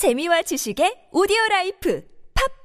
재미와 지식의 오디오 라이프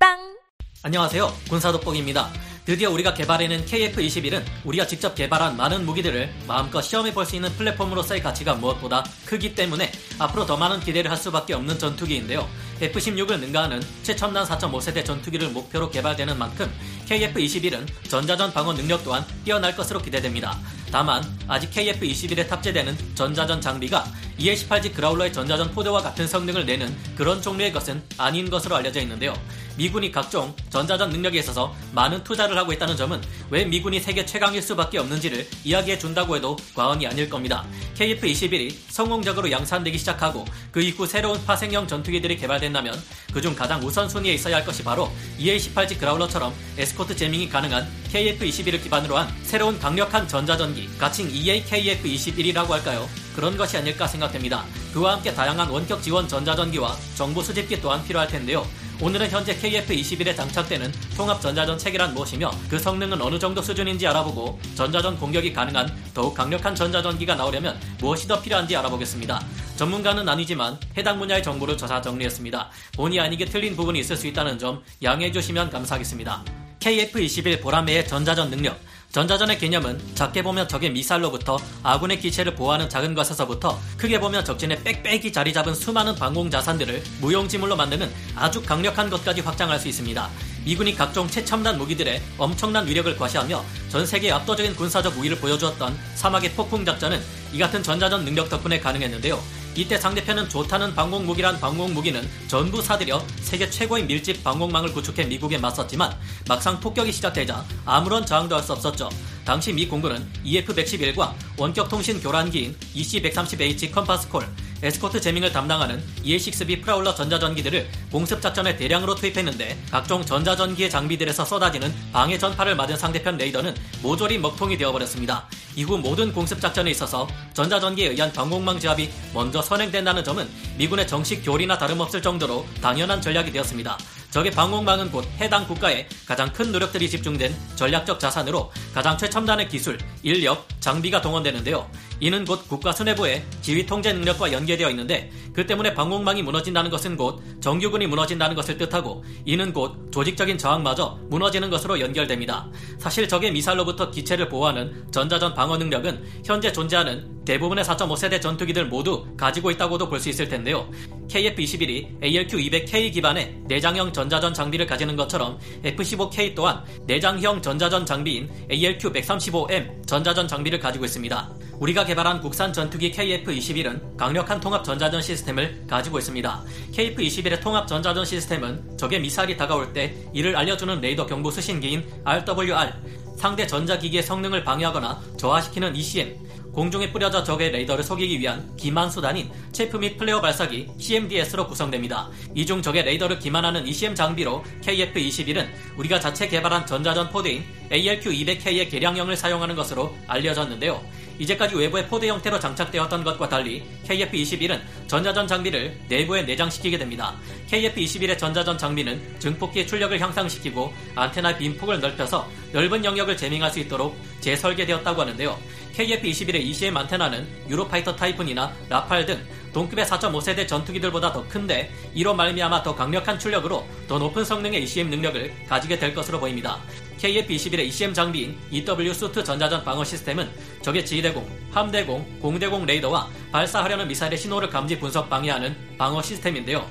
팟빵 안녕하세요. 군사 돋보기입니다. 드디어 우리가 개발해낸 KF-21은 우리가 직접 개발한 많은 무기들을 마음껏 시험해 볼 수 있는 플랫폼으로서의 가치가 무엇보다 크기 때문에 앞으로 더 많은 기대를 할 수밖에 없는 전투기인데요. F-16을 능가하는 최첨단 4.5세대 전투기를 목표로 개발되는 만큼 KF-21은 전자전 방어 능력 또한 뛰어날 것으로 기대됩니다. 다만 아직 KF-21에 탑재되는 전자전 장비가 EA-18G 그라울러의 전자전 포대와 같은 성능을 내는 그런 종류의 것은 아닌 것으로 알려져 있는데요. 미군이 각종 전자전 능력에 있어서 많은 투자를 하고 있다는 점은 왜 미군이 세계 최강일 수밖에 없는지를 이야기해 준다고 해도 과언이 아닐 겁니다. KF-21이 성공적으로 양산되기 시작하고 그 이후 새로운 파생형 전투기들이 개발된다면 그중 가장 우선순위에 있어야 할 것이 바로 EA-18G 그라울러처럼 에스코트 제밍이 가능한 KF-21을 기반으로 한 새로운 강력한 전자전기, 가칭 EA-KF-21이라고 할까요? 그런 것이 아닐까 생각됩니다. 그와 함께 다양한 원격 지원 전자전기와 정보 수집기 또한 필요할 텐데요. 오늘은 현재 KF-21에 장착되는 통합 전자전 체계란 무엇이며 그 성능은 어느 정도 수준인지 알아보고 전자전 공격이 가능한 더욱 강력한 전자전기가 나오려면 무엇이 더 필요한지 알아보겠습니다. 전문가는 아니지만 해당 분야의 정보를 조사 정리했습니다. 본의 아니게 틀린 부분이 있을 수 있다는 점 양해해 주시면 감사하겠습니다. KF-21 보라매의 전자전 능력 전자전의 개념은 작게 보면 적의 미사일로부터 아군의 기체를 보호하는 작은 것에서부터 크게 보면 적진의 빽빽이 자리 잡은 수많은 방공 자산들을 무용지물로 만드는 아주 강력한 것까지 확장할 수 있습니다. 미군이 각종 최첨단 무기들의 엄청난 위력을 과시하며 전 세계에 압도적인 군사적 우위를 보여주었던 사막의 폭풍 작전은 이 같은 전자전 능력 덕분에 가능했는데요. 이때 상대편은 좋다는 방공무기란 방공무기는 전부 사들여 세계 최고의 밀집 방공망을 구축해 미국에 맞섰지만 막상 폭격이 시작되자 아무런 저항도 할 수 없었죠. 당시 미 공군은 EF-111과 원격 통신 교란기인 EC-130H Compass Call, 에스코트 jamming을 담당하는 EA6B Prowler 전자전기들을 공습작전에 대량으로 투입했는데 각종 전자전기의 장비들에서 쏟아지는 방해 전파를 맞은 상대편 레이더는 모조리 먹통이 되어버렸습니다. 이후 모든 공습 작전에 있어서 전자전기에 의한 방공망 제압이 먼저 선행된다는 점은 미군의 정식 교리나 다름없을 정도로 당연한 전략이 되었습니다. 적의 방공망은 곧 해당 국가의 가장 큰 노력들이 집중된 전략적 자산으로 가장 최첨단의 기술, 인력, 장비가 동원되는데요. 이는 곧 국가 수뇌부의 지휘 통제 능력과 연계되어 있는데 그 때문에 방공망이 무너진다는 것은 곧 정규군이 무너진다는 것을 뜻하고 이는 곧 조직적인 저항마저 무너지는 것으로 연결됩니다. 사실 적의 미사일로부터 기체를 보호하는 전자전 방어 능력은 현재 존재하는 대부분의 4.5세대 전투기들 모두 가지고 있다고도 볼 수 있을 텐데요. KF-21이 ALQ-200K 기반의 내장형 전자전 장비를 가지는 것처럼 F-15K 또한 내장형 전자전 장비인 ALQ-135M 전자전 장비를 가지고 있습니다. 우리가 개발한 국산 전투기 KF-21은 강력한 통합 전자전 시스템을 가지고 있습니다. KF-21의 통합 전자전 시스템은 적의 미사일이 다가올 때 이를 알려주는 레이더 경보 수신기인 RWR, 상대 전자기기의 성능을 방해하거나 저하시키는 ECM, 공중에 뿌려져 적의 레이더를 속이기 위한 기만 수단인 chaff 및 flare 발사기 CMDS로 구성됩니다. 이 중 적의 레이더를 기만하는 ECM 장비로 KF-21은 우리가 자체 개발한 전자전 pod인 ALQ-200K의 개량형을 사용하는 것으로 알려졌는데요. 이제까지 외부의 pod 형태로 장착되었던 것과 달리 KF-21은 전자전 장비를 내부에 내장시키게 됩니다. KF-21의 전자전 장비는 증폭기의 출력을 향상시키고 안테나 빔폭을 넓혀서 넓은 영역을 jamming할 수 있도록 재설계되었다고 하는데요. KF-21의 ECM 안테나는 유로파이터 타이푼이나 라팔 등 동급의 4.5세대 전투기들보다 더 큰데 이로 말미암아 더 강력한 출력으로 더 높은 성능의 ECM 능력을 가지게 될 것으로 보입니다. KF-21의 ECM 장비인 EW 수트 전자전 방어 시스템은 적의 지대공, 함대공, 공대공 레이더와 발사하려는 미사일의 신호를 감지 분석 방해하는 방어 시스템인데요.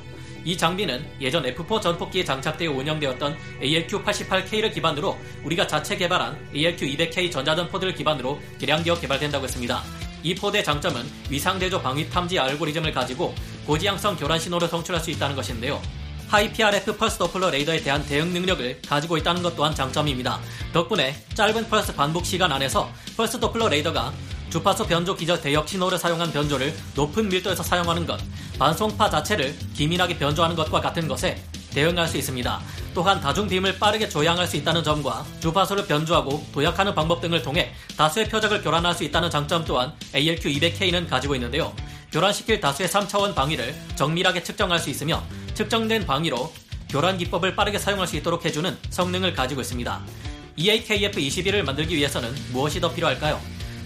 이 장비는 예전 F4 전폭기에 장착되어 운영되었던 ALQ-88K를 기반으로 우리가 자체 개발한 ALQ-200K 전자전 pod를 기반으로 개량되어 개발된다고 했습니다. 이 pod의 장점은 위상대조 방위 탐지 알고리즘을 가지고 고지향성 교란 신호를 송출할 수 있다는 것인데요. high PRF 펄스 도플러 레이더에 대한 대응 능력을 가지고 있다는 것 또한 장점입니다. 덕분에 짧은 펄스 반복 시간 안에서 펄스 도플러 레이더가 주파수 변조 기저 대역 신호를 사용한 변조를 높은 밀도에서 사용하는 것, 반송파 자체를 기민하게 변조하는 것과 같은 것에 대응할 수 있습니다. 또한 다중빔을 빠르게 조향할 수 있다는 점과 주파수를 변조하고 도약하는 방법 등을 통해 다수의 표적을 교란할 수 있다는 장점 또한 ALQ200K는 가지고 있는데요. 교란시킬 다수의 3차원 방위를 정밀하게 측정할 수 있으며 측정된 방위로 교란 기법을 빠르게 사용할 수 있도록 해주는 성능을 가지고 있습니다. EAKF-21을 만들기 위해서는 무엇이 더 필요할까요?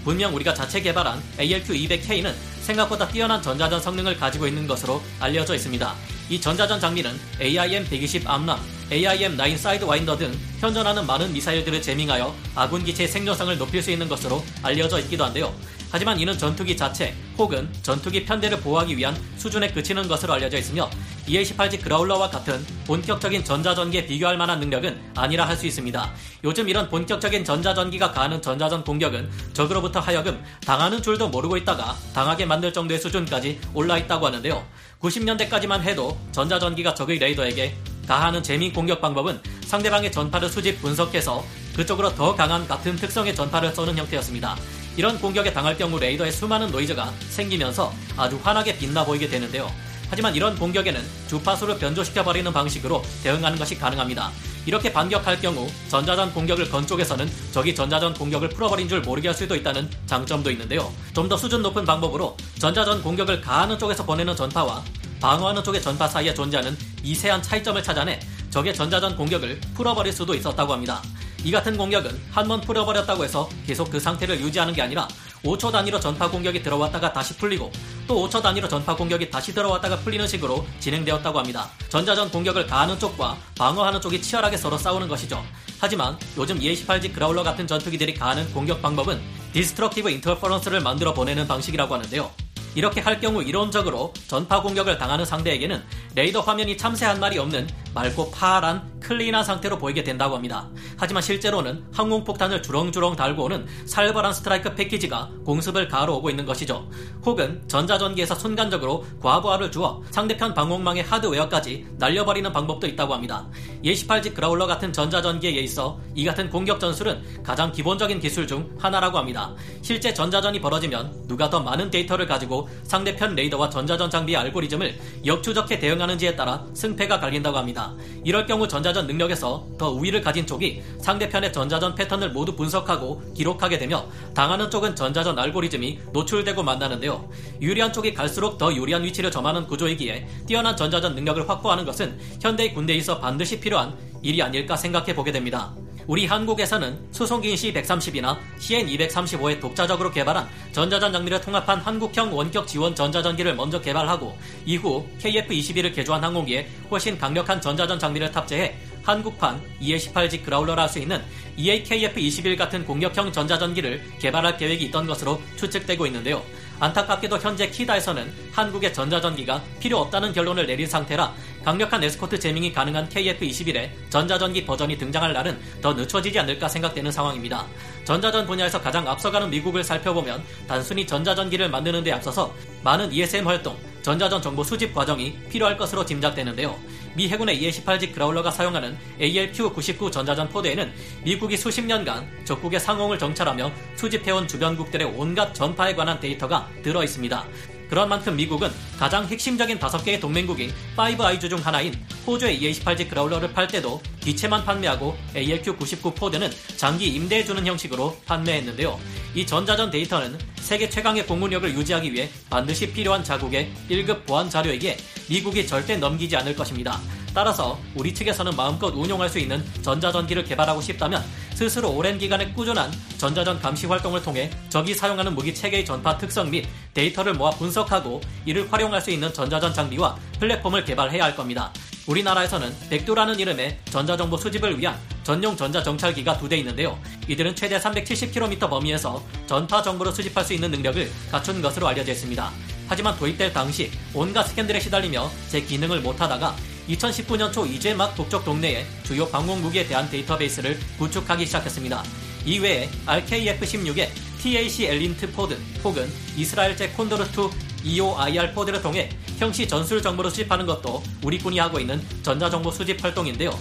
분명 우리가 자체 개발한 ALQ200K는 생각보다 뛰어난 전자전 성능을 가지고 있는 것으로 알려져 있습니다. 이 전자전 장비는 AIM-120 AMRAAM, AIM-9 Sidewinder 등 현존하는 많은 미사일들을 jamming하여 아군 기체의 생존성을 높일 수 있는 것으로 알려져 있기도 한데요. 하지만 이는 전투기 자체 혹은 전투기 편대를 보호하기 위한 수준에 그치는 것으로 알려져 있으며 EA-18G Growler와 같은 본격적인 전자전기에 비교할 만한 능력은 아니라 할 수 있습니다. 요즘 이런 본격적인 전자전기가 가하는 전자전 공격은 적으로부터 하여금 당하는 줄도 모르고 있다가 당하게 만들 정도의 수준까지 올라 있다고 하는데요. 90년대까지만 해도 전자전기가 적의 레이더에게 가하는 재미 공격 방법은 상대방의 전파를 수집 분석해서 그쪽으로 더 강한 같은 특성의 전파를 쏘는 형태였습니다. 이런 공격에 당할 경우 레이더에 수많은 노이즈가 생기면서 아주 환하게 빛나 보이게 되는데요. 하지만 이런 공격에는 주파수를 변조시켜버리는 방식으로 대응하는 것이 가능합니다. 이렇게 반격할 경우 전자전 공격을 건 쪽에서는 적이 전자전 공격을 풀어버린 줄 모르게 할 수도 있다는 장점도 있는데요. 좀 더 수준 높은 방법으로 전자전 공격을 가하는 쪽에서 보내는 전파와 방어하는 쪽의 전파 사이에 존재하는 미세한 차이점을 찾아내 적의 전자전 공격을 풀어버릴 수도 있었다고 합니다. 이 같은 공격은 한 번 풀어버렸다고 해서 계속 그 상태를 유지하는 게 아니라 5초 단위로 전파 공격이 들어왔다가 다시 풀리고 또 5초 단위로 전파 공격이 다시 들어왔다가 풀리는 식으로 진행되었다고 합니다. 전자전 공격을 가하는 쪽과 방어하는 쪽이 치열하게 서로 싸우는 것이죠. 하지만 요즘 EA18G Growler 같은 전투기들이 가하는 공격 방법은 destructive interference를 만들어 보내는 방식이라고 하는데요. 이렇게 할 경우 이론적으로 전파 공격을 당하는 상대에게는 레이더 화면이 참새 한 마리 없는 맑고 파란 clean한 상태로 보이게 된다고 합니다. 하지만 실제로는 항공폭탄을 주렁주렁 달고 오는 살벌한 strike package가 공습을 가하러 오고 있는 것이죠. 혹은 전자전기에서 순간적으로 과부하를 주어 상대편 방공망의 하드웨어까지 날려버리는 방법도 있다고 합니다. EA18G Growler 같은 전자전기에 있어 이 같은 공격 전술은 가장 기본적인 기술 중 하나라고 합니다. 실제 전자전이 벌어지면 누가 더 많은 데이터를 가지고 상대편 레이더와 전자전 장비의 알고리즘을 역추적해 대응하는지에 따라 승패가 갈린다고 합니다. 이럴 경우 전자전 능력에서 더 우위를 가진 쪽이 상대편의 전자전 패턴을 모두 분석하고 기록하게 되며 당하는 쪽은 전자전 알고리즘이 노출되고 만나는데요. 유리한 쪽이 갈수록 더 유리한 위치를 점하는 구조이기에 뛰어난 전자전 능력을 확보하는 것은 현대의 군대에 있어 반드시 필요한 일이 아닐까 생각해 보게 됩니다. 우리 한국에서는 수송기인 C-130이나 CN-235에 독자적으로 개발한 전자전 장비를 통합한 한국형 원격 지원 전자전기를 먼저 개발하고 이후 KF-21을 개조한 항공기에 훨씬 강력한 전자전 장비를 탑재해 한국판 EA-18G 그라울러라 할 수 있는 EAKF-21 같은 공격형 전자전기를 개발할 계획이 있던 것으로 추측되고 있는데요. 안타깝게도 현재 키다에서는 한국의 전자전기가 필요 없다는 결론을 내린 상태라 강력한 에스코트 제밍이 가능한 KF-21의 전자전기 버전이 등장할 날은 더 늦춰지지 않을까 생각되는 상황입니다. 전자전 분야에서 가장 앞서가는 미국을 살펴보면 단순히 전자전기를 만드는 데 앞서서 많은 ESM 활동, 전자전 정보 수집 과정이 필요할 것으로 짐작되는데요. 미 해군의 EA-18G 그라울러가 사용하는 ALQ-99 전자전 포대에는 미국이 수십 년간 적국의 상공을 정찰하며 수집해온 주변국들의 온갖 전파에 관한 데이터가 들어 있습니다. 그런 만큼 미국은 가장 핵심적인 다섯 개의 동맹국인 Five Eyes 중 하나인 호주의 EA-18G Growler를 팔 때도 기체만 판매하고 ALQ-99 pod는 장기 임대해주는 형식으로 판매했는데요. 이 전자전 데이터는 세계 최강의 공군력을 유지하기 위해 반드시 필요한 자국의 1급 보안 자료이기에 미국이 절대 넘기지 않을 것입니다. 따라서 우리 측에서는 마음껏 운용할 수 있는 전자전기를 개발하고 싶다면 스스로 오랜 기간의 꾸준한 전자전 감시 활동을 통해 적이 사용하는 무기 체계의 전파 특성 및 데이터를 모아 분석하고 이를 활용할 수 있는 전자전 장비와 플랫폼을 개발해야 할 겁니다. 우리나라에서는 백도라는 이름의 전자정보 수집을 위한 전용 전자정찰기가 두 대 있는데요. 이들은 최대 370km 범위에서 전파 정보를 수집할 수 있는 능력을 갖춘 것으로 알려져 있습니다. 하지만 도입될 당시 온갖 스캔들에 시달리며 제 기능을 못하다가 2019년 초 이제 막 북쪽 동네에 주요 방공 무기에 대한 데이터베이스를 구축하기 시작했습니다. 이외에 RKF-16의 TAC ELINT pod 혹은 이스라엘제 Condor2 EOIR pod를 통해 형시 전술 정보를 수집하는 것도 우리 군이 하고 있는 전자정보 수집 활동인데요.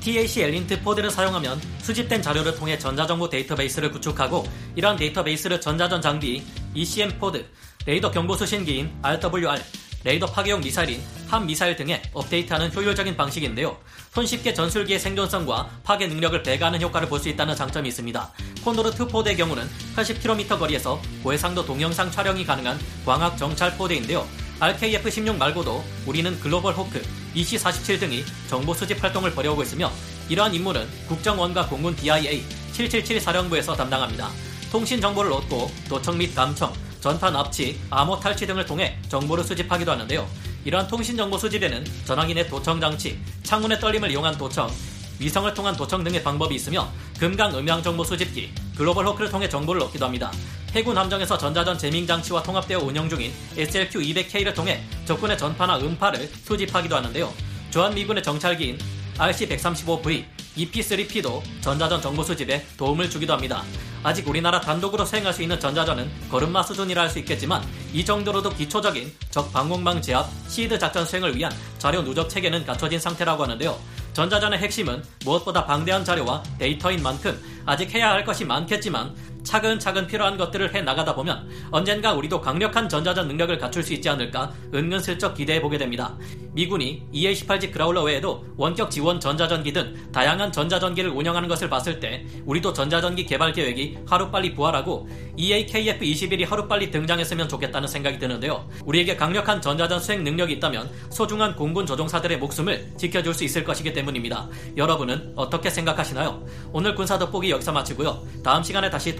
TAC ELINT pod를 사용하면 수집된 자료를 통해 전자정보 데이터베이스를 구축하고 이러한 데이터베이스를 전자전 장비 ECM pod, 레이더 경보 수신기인 RWR, 레이더 파괴용 미사일인 HARM 미사일 등에 업데이트하는 효율적인 방식인데요. 손쉽게 전술기의 생존성과 파괴 능력을 배가하는 효과를 볼 수 있다는 장점이 있습니다. 콘도르 2 포대의 경우는 80km 거리에서 고해상도 동영상 촬영이 가능한 광학 정찰 포대인데요. RKF-16 말고도 우리는 글로벌 호크, EC-47 등이 정보 수집 활동을 벌여오고 있으며 이러한 임무는 국정원과 공군 DIA 777 사령부에서 담당합니다. 통신 정보를 얻고 도청 및 감청, 전파 납치, 암호 탈취 등을 통해 정보를 수집하기도 하는데요. 이러한 통신 정보 수집에는 전화기내 도청 장치, 창문의 떨림을 이용한 도청, 위성을 통한 도청 등의 방법이 있으며 금강 음향 정보 수집기, 글로벌 호크를 통해 정보를 얻기도 합니다. 해군 함정에서 전자전 재밍 장치와 통합되어 운영 중인 SLQ-200K를 통해 적군의 전파나 음파를 수집하기도 하는데요. 주한 미군의 정찰기인 RC-135V, EP3P도 전자전 정보 수집에 도움을 주기도 합니다. 아직 우리나라 단독으로 수행할 수 있는 전자전은 걸음마 수준이라 할 수 있겠지만 이 정도로도 기초적인 적 방공망 제압, 시드 작전 수행을 위한 자료 누적 체계는 갖춰진 상태라고 하는데요. 전자전의 핵심은 무엇보다 방대한 자료와 데이터인 만큼 아직 해야 할 것이 많겠지만 차근차근 필요한 것들을 해 나가다 보면 언젠가 우리도 강력한 전자전 능력을 갖출 수 있지 않을까 은근슬쩍 기대해 보게 됩니다. 미군이 EA-18G 그라울러 외에도 원격 지원 전자전기 등 다양한 전자전기를 운영하는 것을 봤을 때 우리도 전자전기 개발 계획이 하루빨리 부활하고 EAKF-21이 하루빨리 등장했으면 좋겠다는 생각이 드는데요. 우리에게 강력한 전자전 수행 능력이 있다면 소중한 공군 조종사들의 목숨을 지켜줄 수 있을 것이기 때문입니다. 여러분은 어떻게 생각하시나요? 오늘 군사 돋보기 여기서 마치고요. 다음 시간에 다시